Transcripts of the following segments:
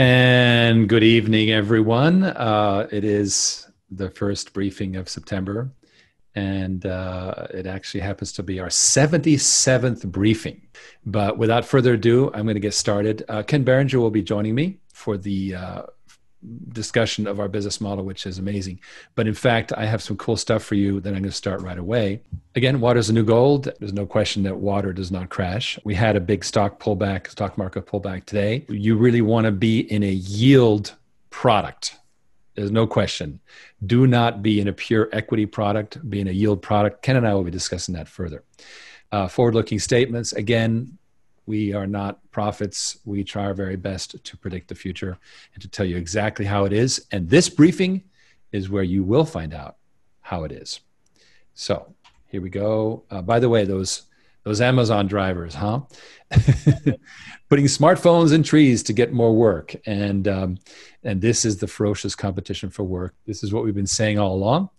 And good evening, everyone. Uh, it is the first briefing of September, and uh, it actually happens to be our 77th briefing. But without further ado, I'm going to get started. Uh, Ken Berenger will be joining me for the uh, discussion of our business model, which is amazing. But in fact, I have some cool stuff for you that I'm going to start right away. Again, water is the new gold. There's no question that water does not crash. We had a big stock pullback, stock market pullback today. You really want to be in a yield product. There's no question. Do not be in a pure equity product, be in a yield product. Ken and I will be discussing that further. Uh, forward looking statements again, we are not prophets. We try our very best to predict the future and to tell you exactly how it is. And this briefing is where you will find out how it is. So here we go. Uh, by the way, those those Amazon drivers, huh? Putting smartphones in trees to get more work, and um, and this is the ferocious competition for work. This is what we've been saying all along,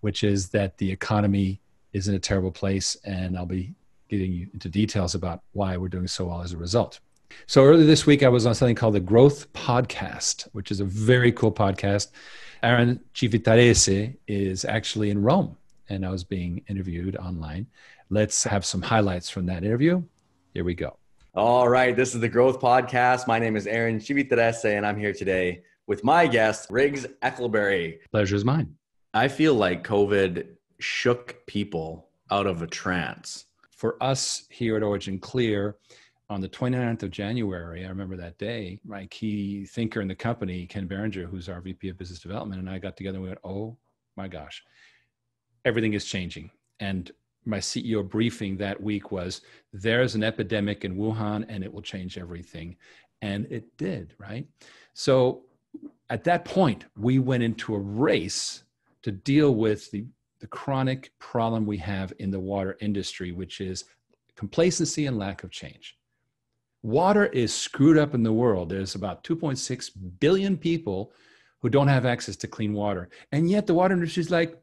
which is that the economy is in a terrible place, and I'll be getting you into details about why we're doing so well as a result. So earlier this week, I was on something called the Growth Podcast, which is a very cool podcast. Aaron Civitarese is actually in Rome, and I was being interviewed online. Let's have some highlights from that interview. Here we go. All right, this is the Growth Podcast. My name is Aaron Civitarese, and I'm here today with my guest, Riggs Eckelberry. Pleasure is mine. I feel like COVID shook people out of a trance for us here at Origin Clear, on the 29th of January, I remember that day, my key thinker in the company, Ken Berenger, who's our VP of Business Development, and I got together and we went, oh my gosh, everything is changing. And my CEO briefing that week was there's an epidemic in Wuhan and it will change everything. And it did, right? So at that point, we went into a race to deal with the the chronic problem we have in the water industry, which is complacency and lack of change. Water is screwed up in the world. There's about 2.6 billion people who don't have access to clean water. And yet the water industry is like,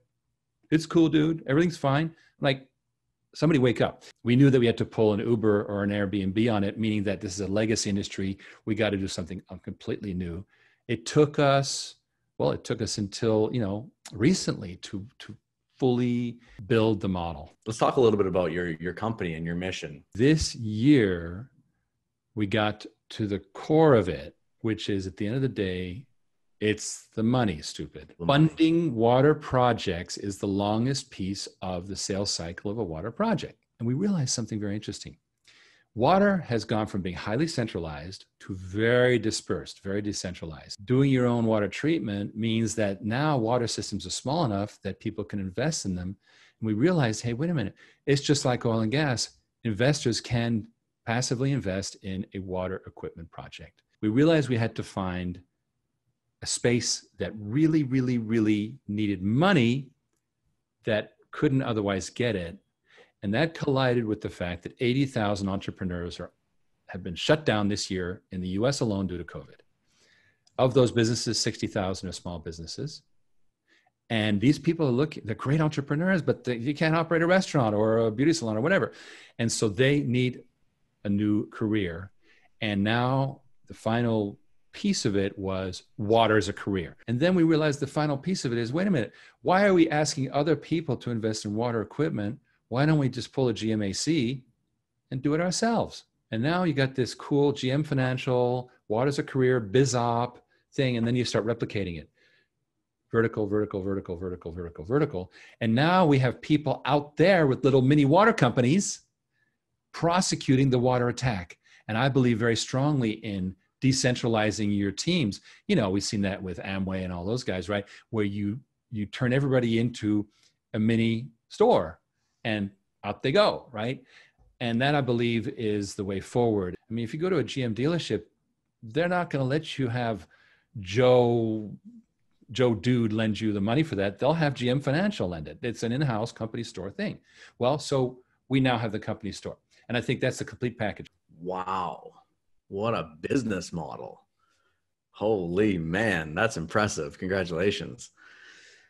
it's cool, dude. Everything's fine. Like, somebody wake up. We knew that we had to pull an Uber or an Airbnb on it, meaning that this is a legacy industry. We got to do something uh, completely new. It took us, well, it took us until, you know, recently to, to fully build the model. Let's talk a little bit about your your company and your mission. This year we got to the core of it, which is at the end of the day it's the money, stupid. The money. Funding water projects is the longest piece of the sales cycle of a water project. And we realized something very interesting. Water has gone from being highly centralized to very dispersed, very decentralized. Doing your own water treatment means that now water systems are small enough that people can invest in them. And we realized, hey, wait a minute, it's just like oil and gas. Investors can passively invest in a water equipment project. We realized we had to find a space that really, really, really needed money that couldn't otherwise get it and that collided with the fact that 80,000 entrepreneurs are, have been shut down this year in the US alone due to COVID. Of those businesses, 60,000 are small businesses. And these people are looking, they're great entrepreneurs, but they, you can't operate a restaurant or a beauty salon or whatever. And so they need a new career. And now the final piece of it was water as a career. And then we realized the final piece of it is wait a minute, why are we asking other people to invest in water equipment why don't we just pull a GMAC and do it ourselves? And now you got this cool GM Financial, Water's a Career, BizOp thing, and then you start replicating it. Vertical, vertical, vertical, vertical, vertical, vertical. And now we have people out there with little mini water companies prosecuting the water attack. And I believe very strongly in decentralizing your teams. You know, we've seen that with Amway and all those guys, right? Where you you turn everybody into a mini store and out they go, right? And that I believe is the way forward. I mean, if you go to a GM dealership, they're not going to let you have Joe Joe Dude lend you the money for that. They'll have GM Financial lend it. It's an in-house company store thing. Well, so we now have the company store, and I think that's the complete package. Wow, what a business model! Holy man, that's impressive. Congratulations.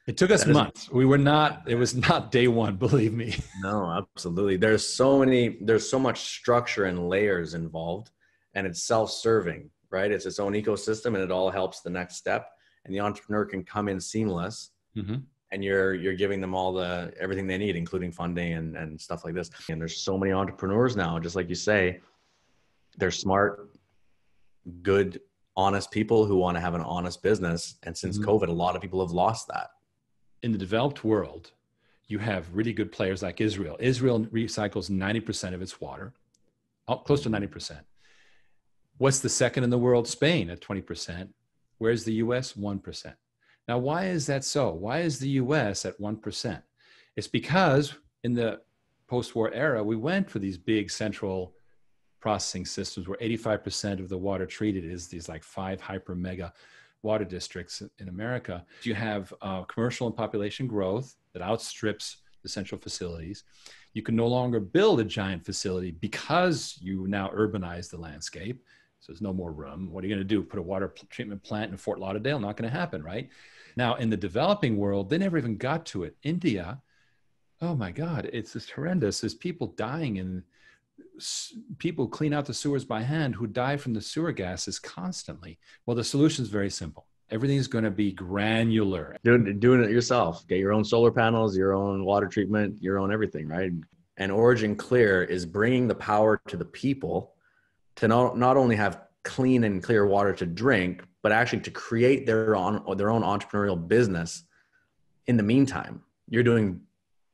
It took us that months. Is, we were not, it was not day one, believe me. No, absolutely. There's so many, there's so much structure and layers involved, and it's self serving. right? It's its own ecosystem and it all helps the next step. And the entrepreneur can come in seamless Mhm. and you're you're giving them all the everything they need, including funding and, and stuff like this. And there's so many entrepreneurs now, just like you say, they're smart, good, honest people who want to have an honest business. And since Mhm. COVID, a lot of people have lost that. In the developed world, you have really good players like Israel. Israel recycles 90% of its water, oh, close to mm-hmm. 90%. What's the second in the world? Spain at 20%. Where's the US? 1%. Now, why is that so? Why is the US at 1%? It's because in the post war era, we went for these big central processing systems where 85% of the water treated is these like five hyper mega water districts in America. You have uh, commercial and population growth that outstrips the central facilities. You can no longer build a giant facility because you now urbanize the landscape. So there's no more room. What are you going to do? Put a water treatment plant in Fort Lauderdale? Not going to happen, right? Now, in the developing world, they never even got to it. India, oh my God, it's just horrendous. There's people dying s- people clean out the sewers by hand who die from the sewer gases constantly. Well, the solution is very simple. Everything's going to be granular. Doing doing it yourself. Get your own solar panels, your own water treatment, your own everything, right? And Origin Clear is bringing the power to the people to not, not only have clean and clear water to drink, but actually to create their own their own entrepreneurial business. In the meantime, you're doing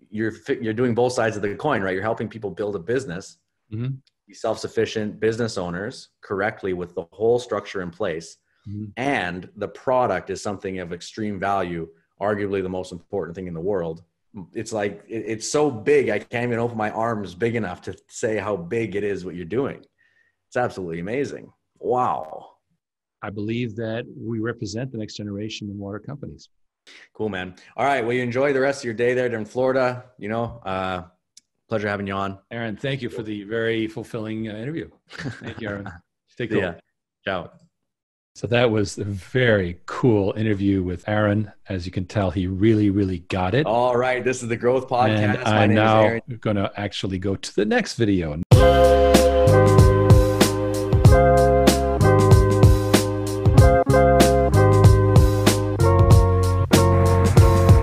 you're you're doing both sides of the coin, right? You're helping people build a business, Mhm. be self-sufficient business owners correctly with the whole structure in place Mhm. and the product is something of extreme value arguably the most important thing in the world it's like it- it's so big i can't even open my arms big enough to say how big it is what you're doing it's absolutely amazing wow I believe that we represent the next generation in water companies. cool man all right well you enjoy the rest of your day there in florida you know uh pleasure having you on Aaron, thank you for the very fulfilling uh, interview. Thank you, Aaron. Stay cool. ya. ciao So that was a very cool interview with Aaron. As you can tell, he really, really got it. all right this is the growth podcast and my I'm name is now going to actually go to the next video.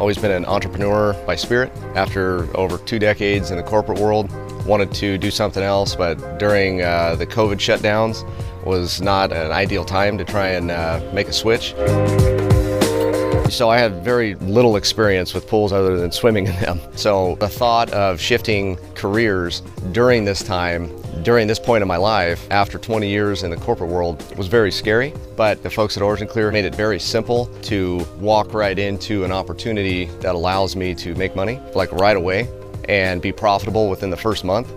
Always been an entrepreneur by spirit. After over two decades in the corporate world, wanted to do something else, but during uh, the COVID shutdowns was not an ideal time to try and uh, make a switch. So I had very little experience with pools other than swimming in them. So the thought of shifting careers during this time, during this point in my life, after 20 years in the corporate world, was very scary. But the folks at Origin Clear made it very simple to walk right into an opportunity that allows me to make money, like right away, and be profitable within the first month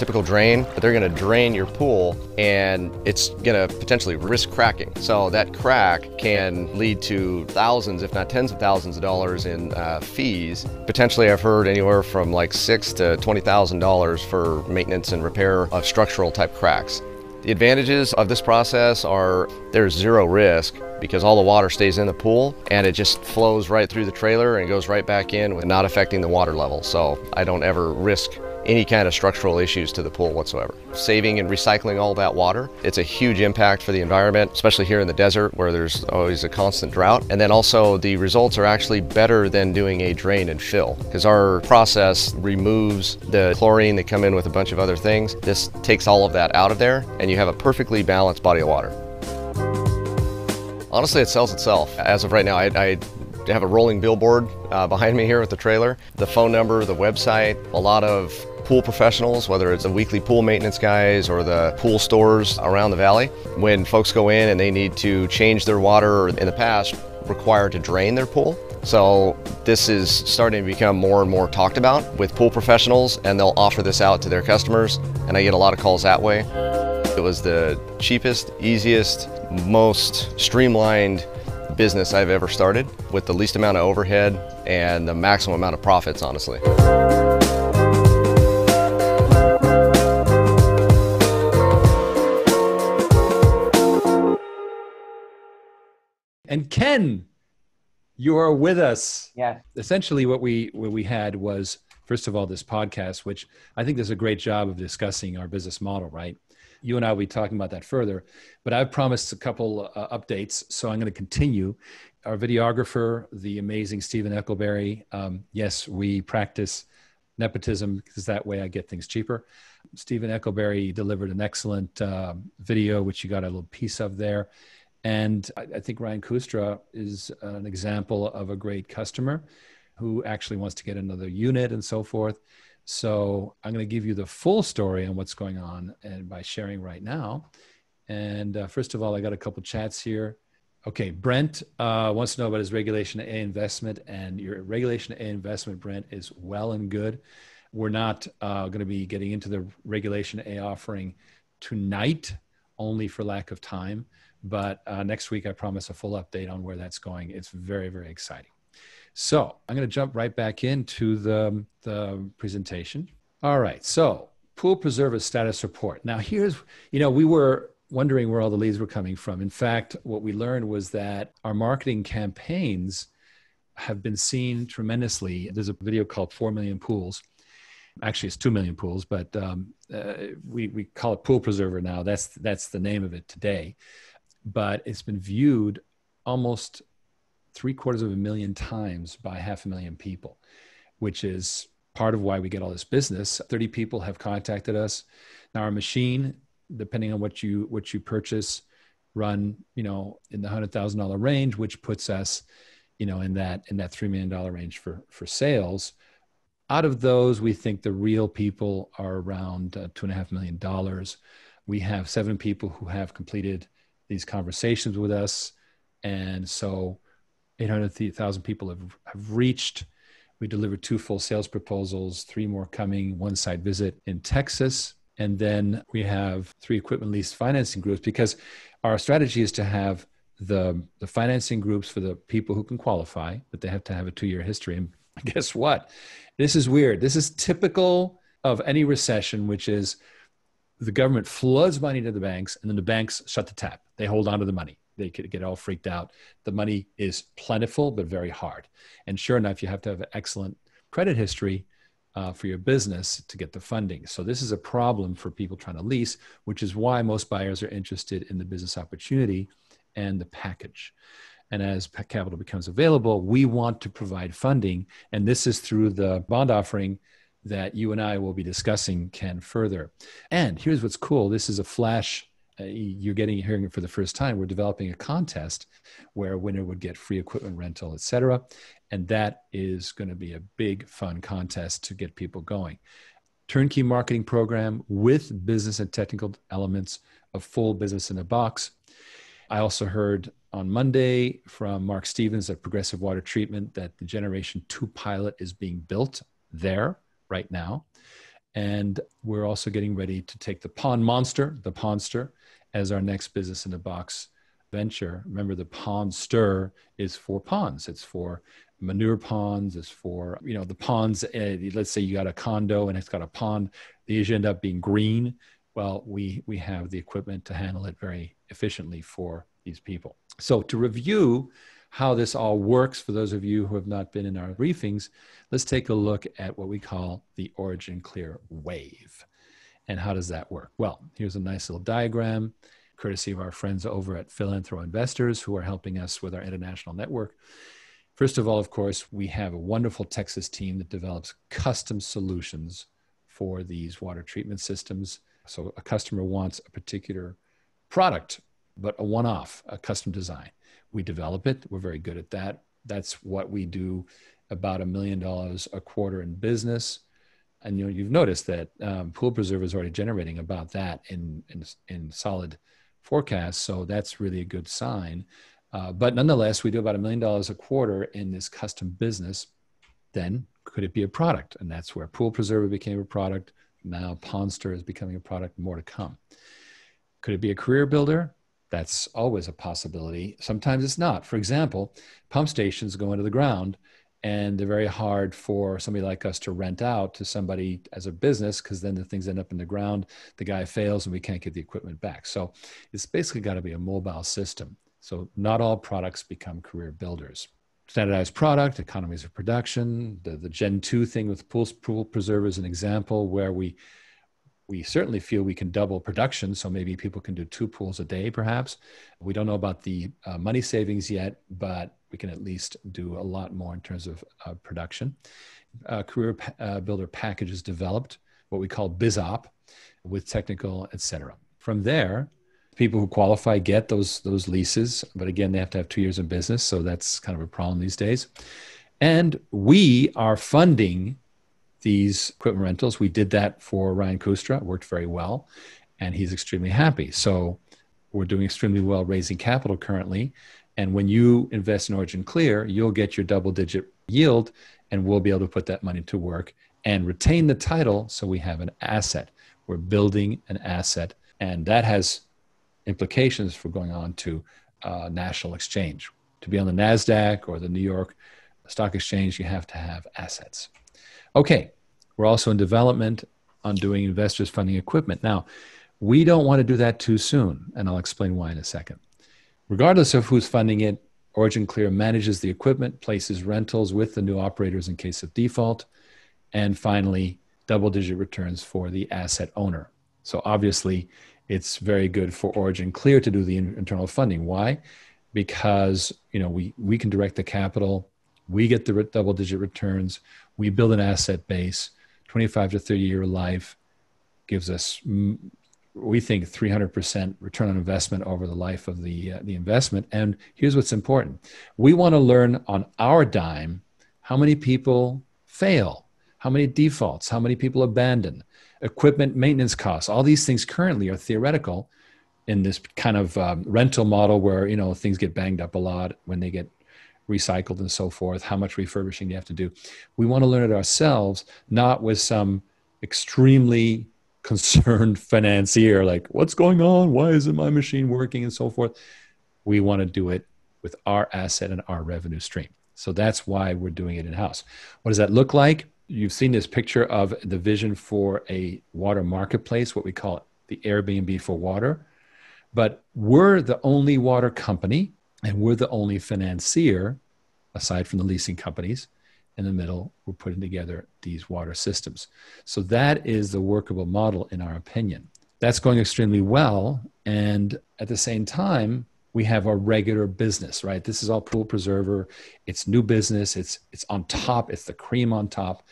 typical drain, but they're to drain your pool and it's to potentially risk cracking. So that crack can lead to thousands, if not tens of thousands of dollars in uh, fees. Potentially, I've heard anywhere from like six to twenty thousand dollars for maintenance and repair of structural type cracks. The advantages of this process are there's zero risk because all the water stays in the pool and it just flows right through the trailer and goes right back in not affecting the water level. So I don't ever risk any kind of structural issues to the pool whatsoever. Saving and recycling all that water, it's a huge impact for the environment, especially here in the desert where there's always a constant drought. And then also the results are actually better than doing a drain and fill because our process removes the chlorine that come in with a bunch of other things. This takes all of that out of there and you have a perfectly balanced body of water. Honestly, it sells itself. As of right now, I, I have a rolling billboard uh, behind me here with the trailer. The phone number, the website, a lot of pool professionals, whether it's the weekly pool maintenance guys or the pool stores around the valley. When folks go in and they need to change their water, in the past, required to drain their pool. So this is starting to become more and more talked about with pool professionals, and they'll offer this out to their customers, and I get a lot of calls that way. It was the cheapest, easiest, most streamlined business I've ever started with the least amount of overhead and the maximum amount of profits, honestly. And Ken, you are with us. Yeah. Essentially, what we what we had was first of all this podcast, which I think does a great job of discussing our business model, right? You and I will be talking about that further. But I've promised a couple uh, updates, so I'm going to continue. Our videographer, the amazing Stephen Eckelberry. Um, yes, we practice nepotism because that way I get things cheaper. Stephen Eckelberry delivered an excellent uh, video, which you got a little piece of there. And I, I think Ryan Kustra is an example of a great customer who actually wants to get another unit and so forth. So I'm going to give you the full story on what's going on and by sharing right now. And uh, first of all, I got a couple chats here. Okay, Brent uh, wants to know about his Regulation A investment, and your Regulation A investment, Brent, is well and good. We're not uh, going to be getting into the Regulation A offering tonight, only for lack of time. But uh, next week, I promise a full update on where that's going. It's very, very exciting. So I'm going to jump right back into the, the presentation. All right. So pool preserver status report. Now here's, you know, we were wondering where all the leads were coming from. In fact, what we learned was that our marketing campaigns have been seen tremendously. There's a video called 4 Million Pools. Actually, it's 2 million pools, but um, uh, we, we call it Pool Preserver now. That's, that's the name of it today. But it's been viewed almost three quarters of a million times by half a million people, which is part of why we get all this business. 30 people have contacted us. Now our machine, depending on what you what you purchase, run, you know, in the hundred thousand dollar range, which puts us, you know, in that in that three million dollar range for for sales. Out of those, we think the real people are around uh, two and a half million dollars. We have seven people who have completed these conversations with us, and so 800,000 people have, have reached. We delivered two full sales proposals, three more coming, one site visit in Texas. And then we have three equipment lease financing groups because our strategy is to have the, the financing groups for the people who can qualify, but they have to have a two year history. And guess what? This is weird. This is typical of any recession, which is the government floods money to the banks and then the banks shut the tap. They hold on to the money they could get all freaked out. The money is plentiful, but very hard. And sure enough, you have to have an excellent credit history uh, for your business to get the funding. So this is a problem for people trying to lease, which is why most buyers are interested in the business opportunity and the package. And as capital becomes available, we want to provide funding. And this is through the bond offering that you and I will be discussing, Ken, further. And here's what's cool this is a flash Uh, you're getting hearing it for the first time we're developing a contest where a winner would get free equipment rental etc and that is going to be a big fun contest to get people going. Turnkey marketing program with business and technical elements of full business in a box. I also heard on monday from mark stevens at progressive water treatment that the generation 2 pilot is being built there right now and we're also getting ready to take the pond monster the pondster as our next business in the box venture. Remember, the Pondster is for ponds. It's for manure ponds. It's for you know the ponds. Uh, let's say you got a condo and it's got a pond. These end up being green. Well, we we have the equipment to handle it very efficiently for these people. So to review how this all works for those of you who have not been in our briefings, let's take a look at what we call the origin clear wave. And how does that work? Well, here's a nice little diagram, courtesy of our friends over at Philanthro Investors who are helping us with our international network. First of all, of course, we have a wonderful Texas team that develops custom solutions for these water treatment systems. So a customer wants a particular product, but a one off, a custom design. We develop it, we're very good at that. That's what we do about a million dollars a quarter in business. And you know you've noticed that um, pool preserver is already generating about that in in, in solid forecasts. So that's really a good sign. Uh, but nonetheless we do about a million dollars a quarter in this custom business. Then could it be a product? And that's where pool preserver became a product. Now pondster is becoming a product. More to come. Could it be a career builder that's always a possibility. Sometimes it's not. For example pump stations go into the ground and they're very hard for somebody like us to rent out to somebody as a business because then the things end up in the ground the guy fails and we can't get the equipment back. So it's basically got to be a mobile system. So not all products become career builders. Standardized product economies of production the, the gen 2 thing with pool, pool preserver is an example where we we certainly feel we can double production. So maybe people can do two pools a day, perhaps. We don't know about the uh, money savings yet, but we can at least do a lot more in terms of uh, production. Uh, career uh, builder packages developed, what we call BizOp, with technical, etc. From there, people who qualify get those those leases, but again, they have to have two years in business, so that's kind of a problem these days. And we are funding these equipment rentals. We did that for Ryan Kustra, worked very well, and he's extremely happy. So we're doing extremely well raising capital currently. And when you invest in Origin Clear, you'll get your double digit yield, and we'll be able to put that money to work and retain the title so we have an asset. We're building an asset, and that has implications for going on to uh, national exchange. To be on the NASDAQ or the New York Stock Exchange, you have to have assets. Okay, we're also in development on doing investors funding equipment. Now, we don't want to do that too soon, and I'll explain why in a second. Regardless of who's funding it, Origin Clear manages the equipment, places rentals with the new operators in case of default, and finally, double digit returns for the asset owner. So obviously, it's very good for Origin Clear to do the internal funding. Why? Because you know we we can direct the capital, we get the double digit returns, we build an asset base. 25 to 30 year life gives us we think 300% return on investment over the life of the uh, the investment. And here's what's important. We want to learn on our dime how many people fail how many defaults how many people abandon equipment maintenance costs. All these things currently are theoretical in this kind of um, rental model where you know things get banged up a lot when they get recycled and so forth, how much refurbishing you have to do. We want to learn it ourselves, not with some extremely concerned financier, like, what's going on? Why isn't my machine working? And so forth. We want to do it with our asset and our revenue stream. So that's why we're doing it in house. What does that look like? You've seen this picture of the vision for a water marketplace, what we call it, the Airbnb for water. But we're the only water company and we're the only financier, aside from the leasing companies, in the middle. We're putting together these water systems. So that is the workable model, in our opinion. That's going extremely well. And at the same time, we have our regular business, right? This is all pool preserver. It's new business. It's it's on top. It's the cream on top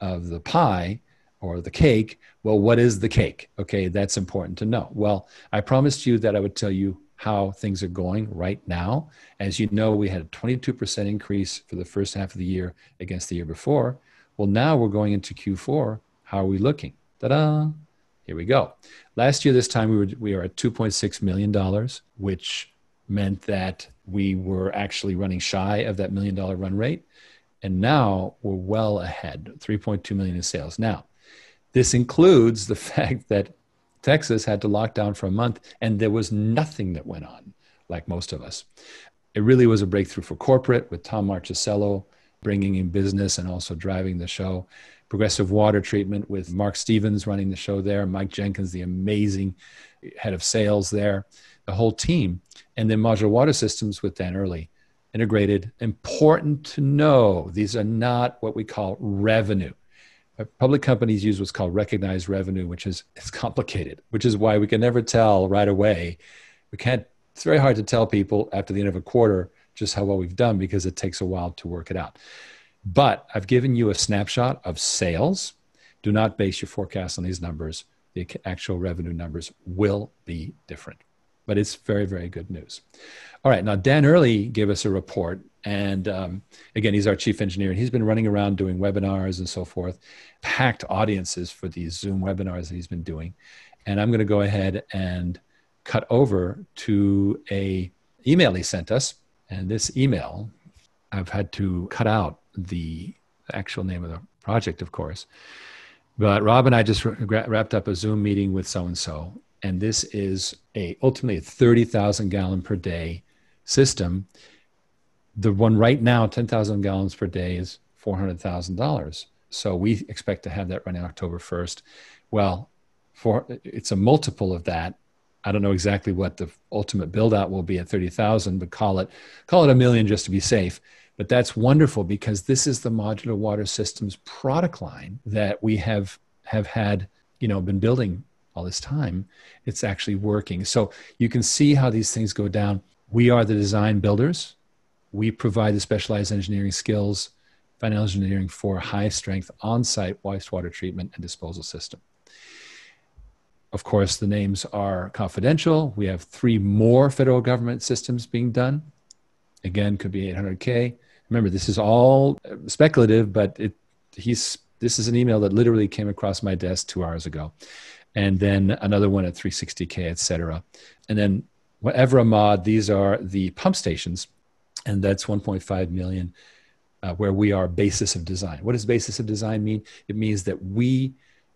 of the pie or the cake. Well, what is the cake? Okay, that's important to know. Well, I promised you that I would tell you how things are going right now. As you know, we had a 22% increase for the first half of the year against the year before. Well, now we're going into Q4. How are we looking? Ta da! Here we go. Last year, this time we were we were at 2.6 million dollars, which meant that we were actually running shy of that million dollar run rate, and now we're well ahead, 3.2 million in sales. Now, this includes the fact that Texas had to lock down for a month, and there was nothing that went on, like most of us. It really was a breakthrough for corporate with Tom Marchesello bringing in business and also driving the show. Progressive Water Treatment with Mark Stevens running the show there, Mike Jenkins, the amazing head of sales there, the whole team. And then Modular Water Systems with Dan Early. Integrated. Important to know these are not what we call revenue public companies use what's called recognized revenue, which is it's complicated, which is why we can never tell right away. We can't. It's very hard to tell people after the end of a quarter just how well we've done because it takes a while to work it out. But I've given you a snapshot of sales. Do not base your forecast on these numbers. The actual revenue numbers will be different, but it's very, very good news. All right, now Dan Early gave us a report and um, again, he's our chief engineer, and he's been running around doing webinars and so forth, packed audiences for these Zoom webinars that he's been doing. And I'm going to go ahead and cut over to a email he sent us. And this email, I've had to cut out the actual name of the project, of course. But Rob and I just wrapped up a Zoom meeting with so and so, and this is a ultimately a 30,000 gallon per day system the one right now, 10,000 gallons per day is $400,000. So we expect to have that running October 1st. Well, for it's a multiple of that. I don't know exactly what the ultimate build out will be at 30,000, but call it call it a million just to be safe. But that's wonderful because this is the modular water systems product line that we have have had you know been building all this time it's actually working. So you can see how these things go down. We are the design builders. We provide the specialized engineering skills financial engineering for high strength on-site wastewater treatment and disposal system. Of course the names are confidential. We have three more federal government systems being done. Again could be 800k remember this is all speculative but it he's this is an email that literally came across my desk two hours ago and then another one at 360k etc and then whatever mod these are the pump stations and that's 1.5 million uh, where we are basis of design. What does basis of design mean? It means that we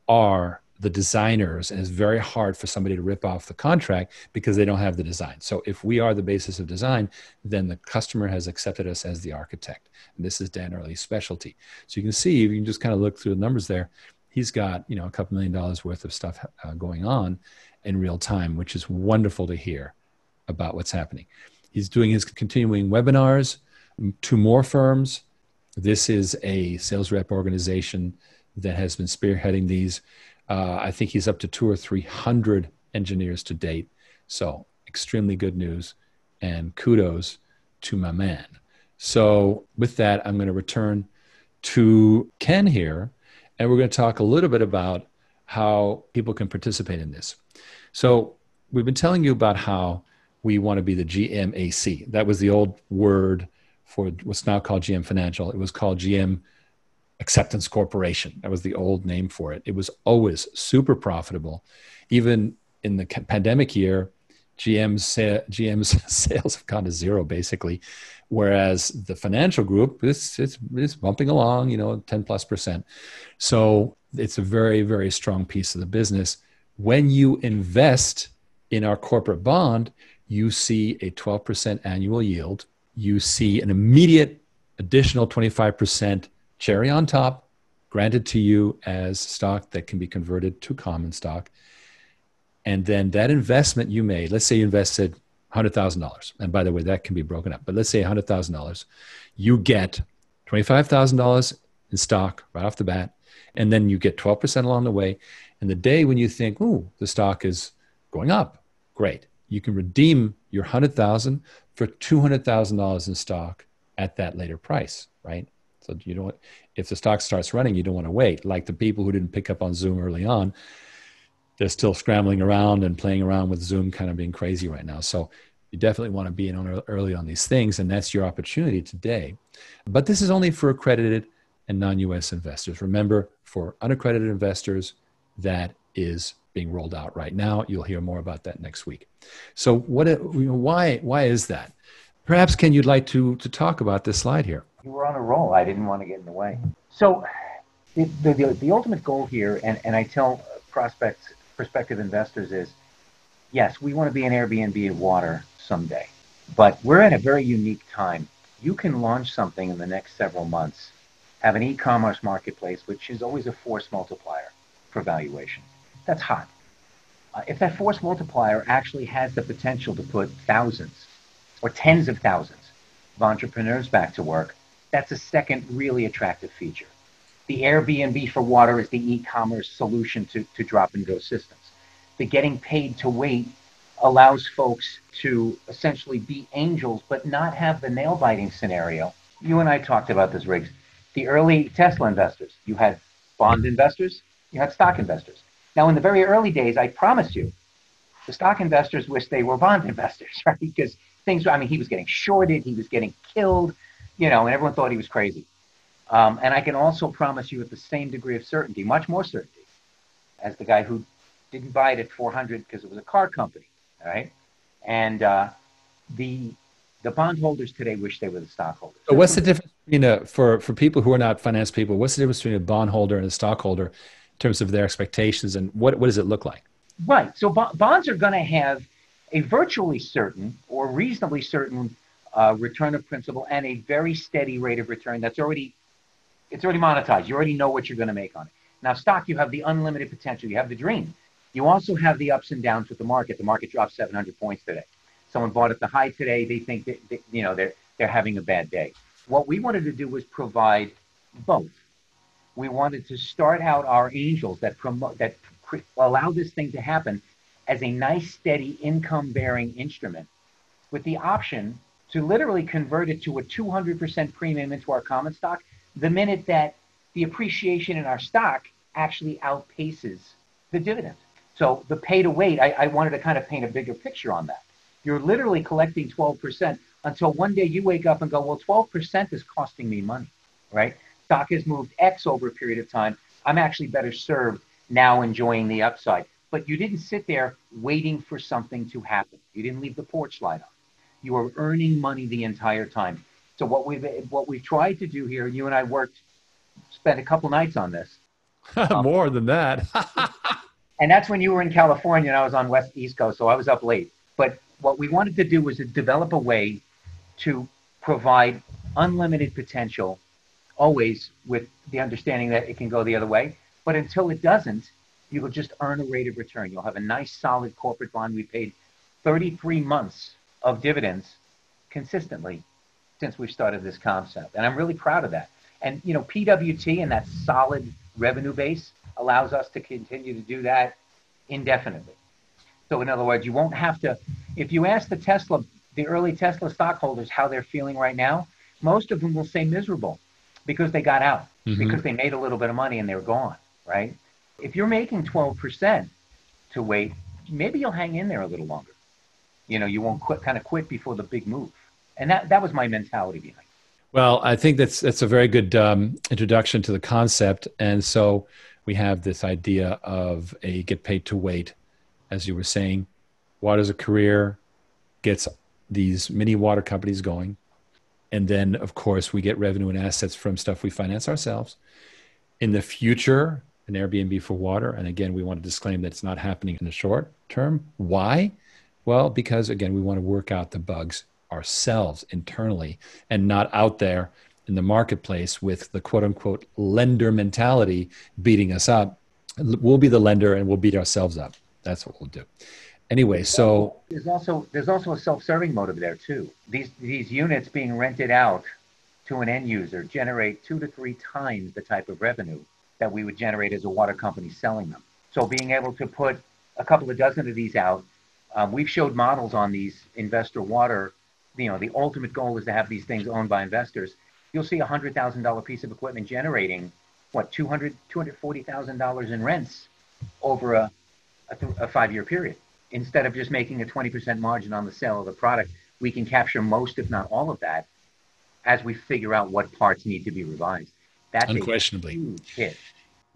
are the designers and it's very hard for somebody to rip off the contract because they don't have the design. So if we are the basis of design then the customer has accepted us as the architect. And this is dan early's specialty. So you can see you can just kind of look through the numbers there he's got you know a couple million dollars worth of stuff uh, going on in real time which is wonderful to hear about what's happening he's doing his continuing webinars to more firms this is a sales rep organization that has been spearheading these uh, I think he's up to two or three hundred engineers to date. So extremely good news, and kudos to my man. So with that, I'm going to return to Ken here, and we're going to talk a little bit about how people can participate in this. So we've been telling you about how we want to be the GMAC. That was the old word for what's now called GM Financial. It was called GM Acceptance Corporation. That was the old name for it. It was always super profitable. Even in the pandemic year, GM's, GM's sales have gone to zero basically, whereas the financial group is it's, it's bumping along, you know, 10 plus percent. So it's a very, very strong piece of the business. When you invest in our corporate bond, you see a 12% annual yield. You see an immediate additional 25% cherry on top, granted to you as stock that can be converted to common stock. And then that investment you made, let's say you invested $100,000. And by the way, that can be broken up, but let's say $100,000. You get $25,000 in stock right off the bat. And then you get 12% along the way. And the day when you think, ooh, the stock is going up, great. You can redeem your 100,000 for $200,000 in stock at that later price, right? So you don't, if the stock starts running, you don't want to wait. Like the people who didn't pick up on Zoom early on, they're still scrambling around and playing around with Zoom, kind of being crazy right now. So you definitely want to be in early on these things, and that's your opportunity today. But this is only for accredited and non-U.S. investors. Remember, for unaccredited investors, that is being rolled out right now. You'll hear more about that next week. So, what? Why? Why is that? Perhaps Ken, you'd like to to talk about this slide here you were on a roll. I didn't want to get in the way. So the, the, the ultimate goal here, and, and I tell prospects, prospective investors is, yes, we want to be an Airbnb of water someday, but we're at a very unique time. You can launch something in the next several months, have an e-commerce marketplace, which is always a force multiplier for valuation. That's hot. Uh, if that force multiplier actually has the potential to put thousands or tens of thousands of entrepreneurs back to work, that's a second really attractive feature. The Airbnb for water is the e-commerce solution to, to drop and go systems. The getting paid to wait allows folks to essentially be angels, but not have the nail biting scenario. You and I talked about this, Riggs. The early Tesla investors, you had bond investors, you had stock investors. Now, in the very early days, I promise you, the stock investors wish they were bond investors, right? Because things, I mean, he was getting shorted, he was getting killed, you know, and everyone thought he was crazy. Um, and I can also promise you with the same degree of certainty, much more certainty, as the guy who didn't buy it at 400 because it was a car company, right? And uh, the the bondholders today wish they were the stockholders. So what's the difference between a, for for people who are not finance people? What's the difference between a bondholder and a stockholder in terms of their expectations, and what what does it look like? Right. So bonds are going to have a virtually certain or reasonably certain uh, return of principal, and a very steady rate of return that's already it's already monetized. You already know what you're going to make on it. Now, stock, you have the unlimited potential. You have the dream. You also have the ups and downs with the market. The market dropped 700 points today. Someone bought at the high today. They think that, that you know they're they're having a bad day. What we wanted to do was provide both. We wanted to start out our angels that promote that allow this thing to happen as a nice, steady income bearing instrument with the option to literally convert it to a 200% premium into our common stock the minute that the appreciation in our stock actually outpaces the dividend. So the pay to wait, I, I wanted to kind of paint a bigger picture on that. You're literally collecting 12% until one day you wake up and go, well, 12% is costing me money, right? Stock has moved X over a period of time. I'm actually better served now enjoying the upside. But you didn't sit there waiting for something to happen. You didn't leave the porch light on. You are earning money the entire time. So what we've what we've tried to do here, you and I worked, spent a couple nights on this. More than that. and that's when you were in California and I was on West East Coast, so I was up late. But what we wanted to do was to develop a way to provide unlimited potential, always with the understanding that it can go the other way. But until it doesn't, you will just earn a rate of return. You'll have a nice, solid corporate bond. We paid 33 months of dividends consistently since we started this concept. And I'm really proud of that. And, you know, PWT and that solid revenue base allows us to continue to do that indefinitely. So, in other words, you won't have to, if you ask the Tesla, the early Tesla stockholders how they're feeling right now, most of them will say miserable because they got out, mm-hmm. because they made a little bit of money and they were gone, right? If you're making 12% to wait, maybe you'll hang in there a little longer. You know, you won't quit, kind of quit before the big move. And that, that was my mentality behind it. Well, I think that's that's a very good um, introduction to the concept, and so we have this idea of a get paid to wait, as you were saying. Water is a career, gets these mini water companies going, and then of course we get revenue and assets from stuff we finance ourselves. In the future, an Airbnb for water. And again, we want to disclaim that it's not happening in the short term. Why? Well, because again, we want to work out the bugs ourselves internally and not out there in the marketplace with the quote unquote lender mentality beating us up. We'll be the lender and we'll beat ourselves up. That's what we'll do. Anyway, so there's also there's also a self-serving motive there too. These these units being rented out to an end user generate two to three times the type of revenue that we would generate as a water company selling them. So being able to put a couple of dozen of these out, um, we've showed models on these investor water. You know, the ultimate goal is to have these things owned by investors. You'll see a hundred thousand dollar piece of equipment generating what 200 240,000 dollars in rents over a, a, th- a five year period. Instead of just making a 20% margin on the sale of the product, we can capture most, if not all of that, as we figure out what parts need to be revised. That's unquestionably huge hit.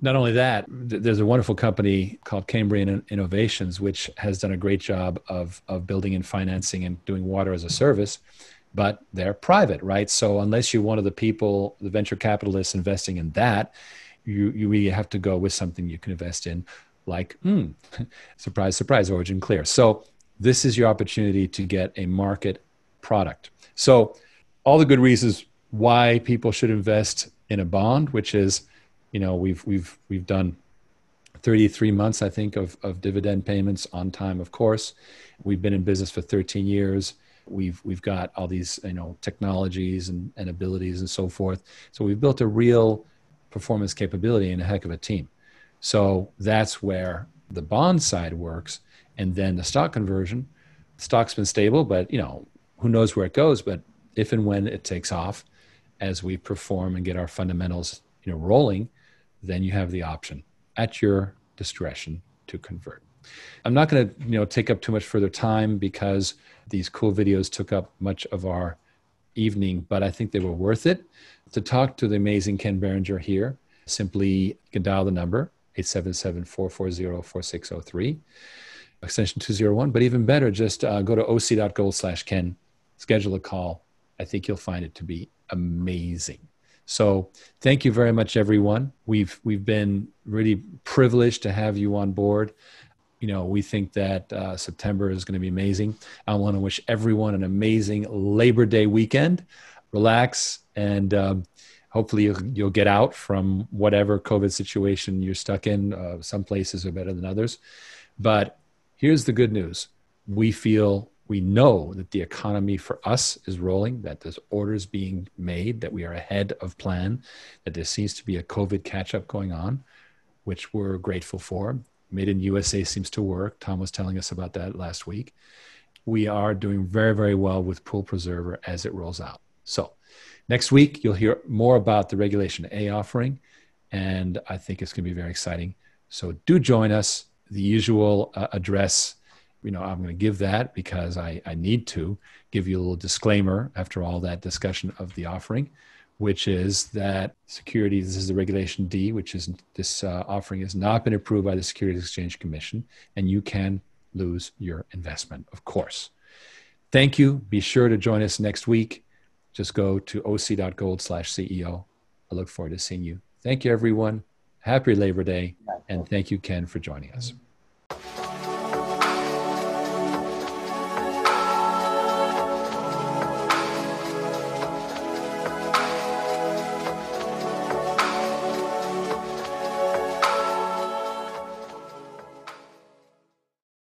Not only that, there's a wonderful company called Cambrian Innovations, which has done a great job of, of building and financing and doing water as a service, but they're private, right? So unless you're one of the people, the venture capitalists investing in that, you, you really have to go with something you can invest in, like, hmm, surprise, surprise, Origin Clear. So this is your opportunity to get a market product. So all the good reasons why people should invest in a bond, which is, you know, we've we've we've done 33 months, I think, of, of dividend payments on time, of course. We've been in business for 13 years. We've we've got all these, you know, technologies and, and abilities and so forth. So we've built a real performance capability and a heck of a team. So that's where the bond side works. And then the stock conversion, stock's been stable, but you know, who knows where it goes. But if and when it takes off, as we perform and get our fundamentals you know rolling then you have the option at your discretion to convert. I'm not going to you know take up too much further time because these cool videos took up much of our evening but i think they were worth it. To talk to the amazing ken berenger here simply you can dial the number 877-440-4603 extension 201 but even better just uh, go to oc.gold slash ken schedule a call. I think you'll find it to be amazing. So thank you very much, everyone. We've we've been really privileged to have you on board. You know, we think that uh, September is going to be amazing. I want to wish everyone an amazing Labor Day weekend. Relax and um, hopefully you'll, you'll, get out from whatever COVID situation you're stuck in. Uh, some places are better than others, but here's the good news: we feel we know that the economy for us is rolling, that there's orders being made, that we are ahead of plan, that there seems to be a COVID catch up going on, which we're grateful for. Made in USA seems to work. Tom was telling us about that last week. We are doing very, very well with Pool Preserver as it rolls out. So, next week, you'll hear more about the Regulation A offering, and I think it's going to be very exciting. So, do join us. The usual uh, address, you know, I'm going to give that because I, I need to give you a little disclaimer after all that discussion of the offering which is that securities, this is the regulation D, which is this uh, offering has not been approved by the Securities Exchange Commission, and you can lose your investment, of course. Thank you. Be sure to join us next week. Just go to oc.gold slash CEO. I look forward to seeing you. Thank you, everyone. Happy Labor Day. And thank you, Ken, for joining us.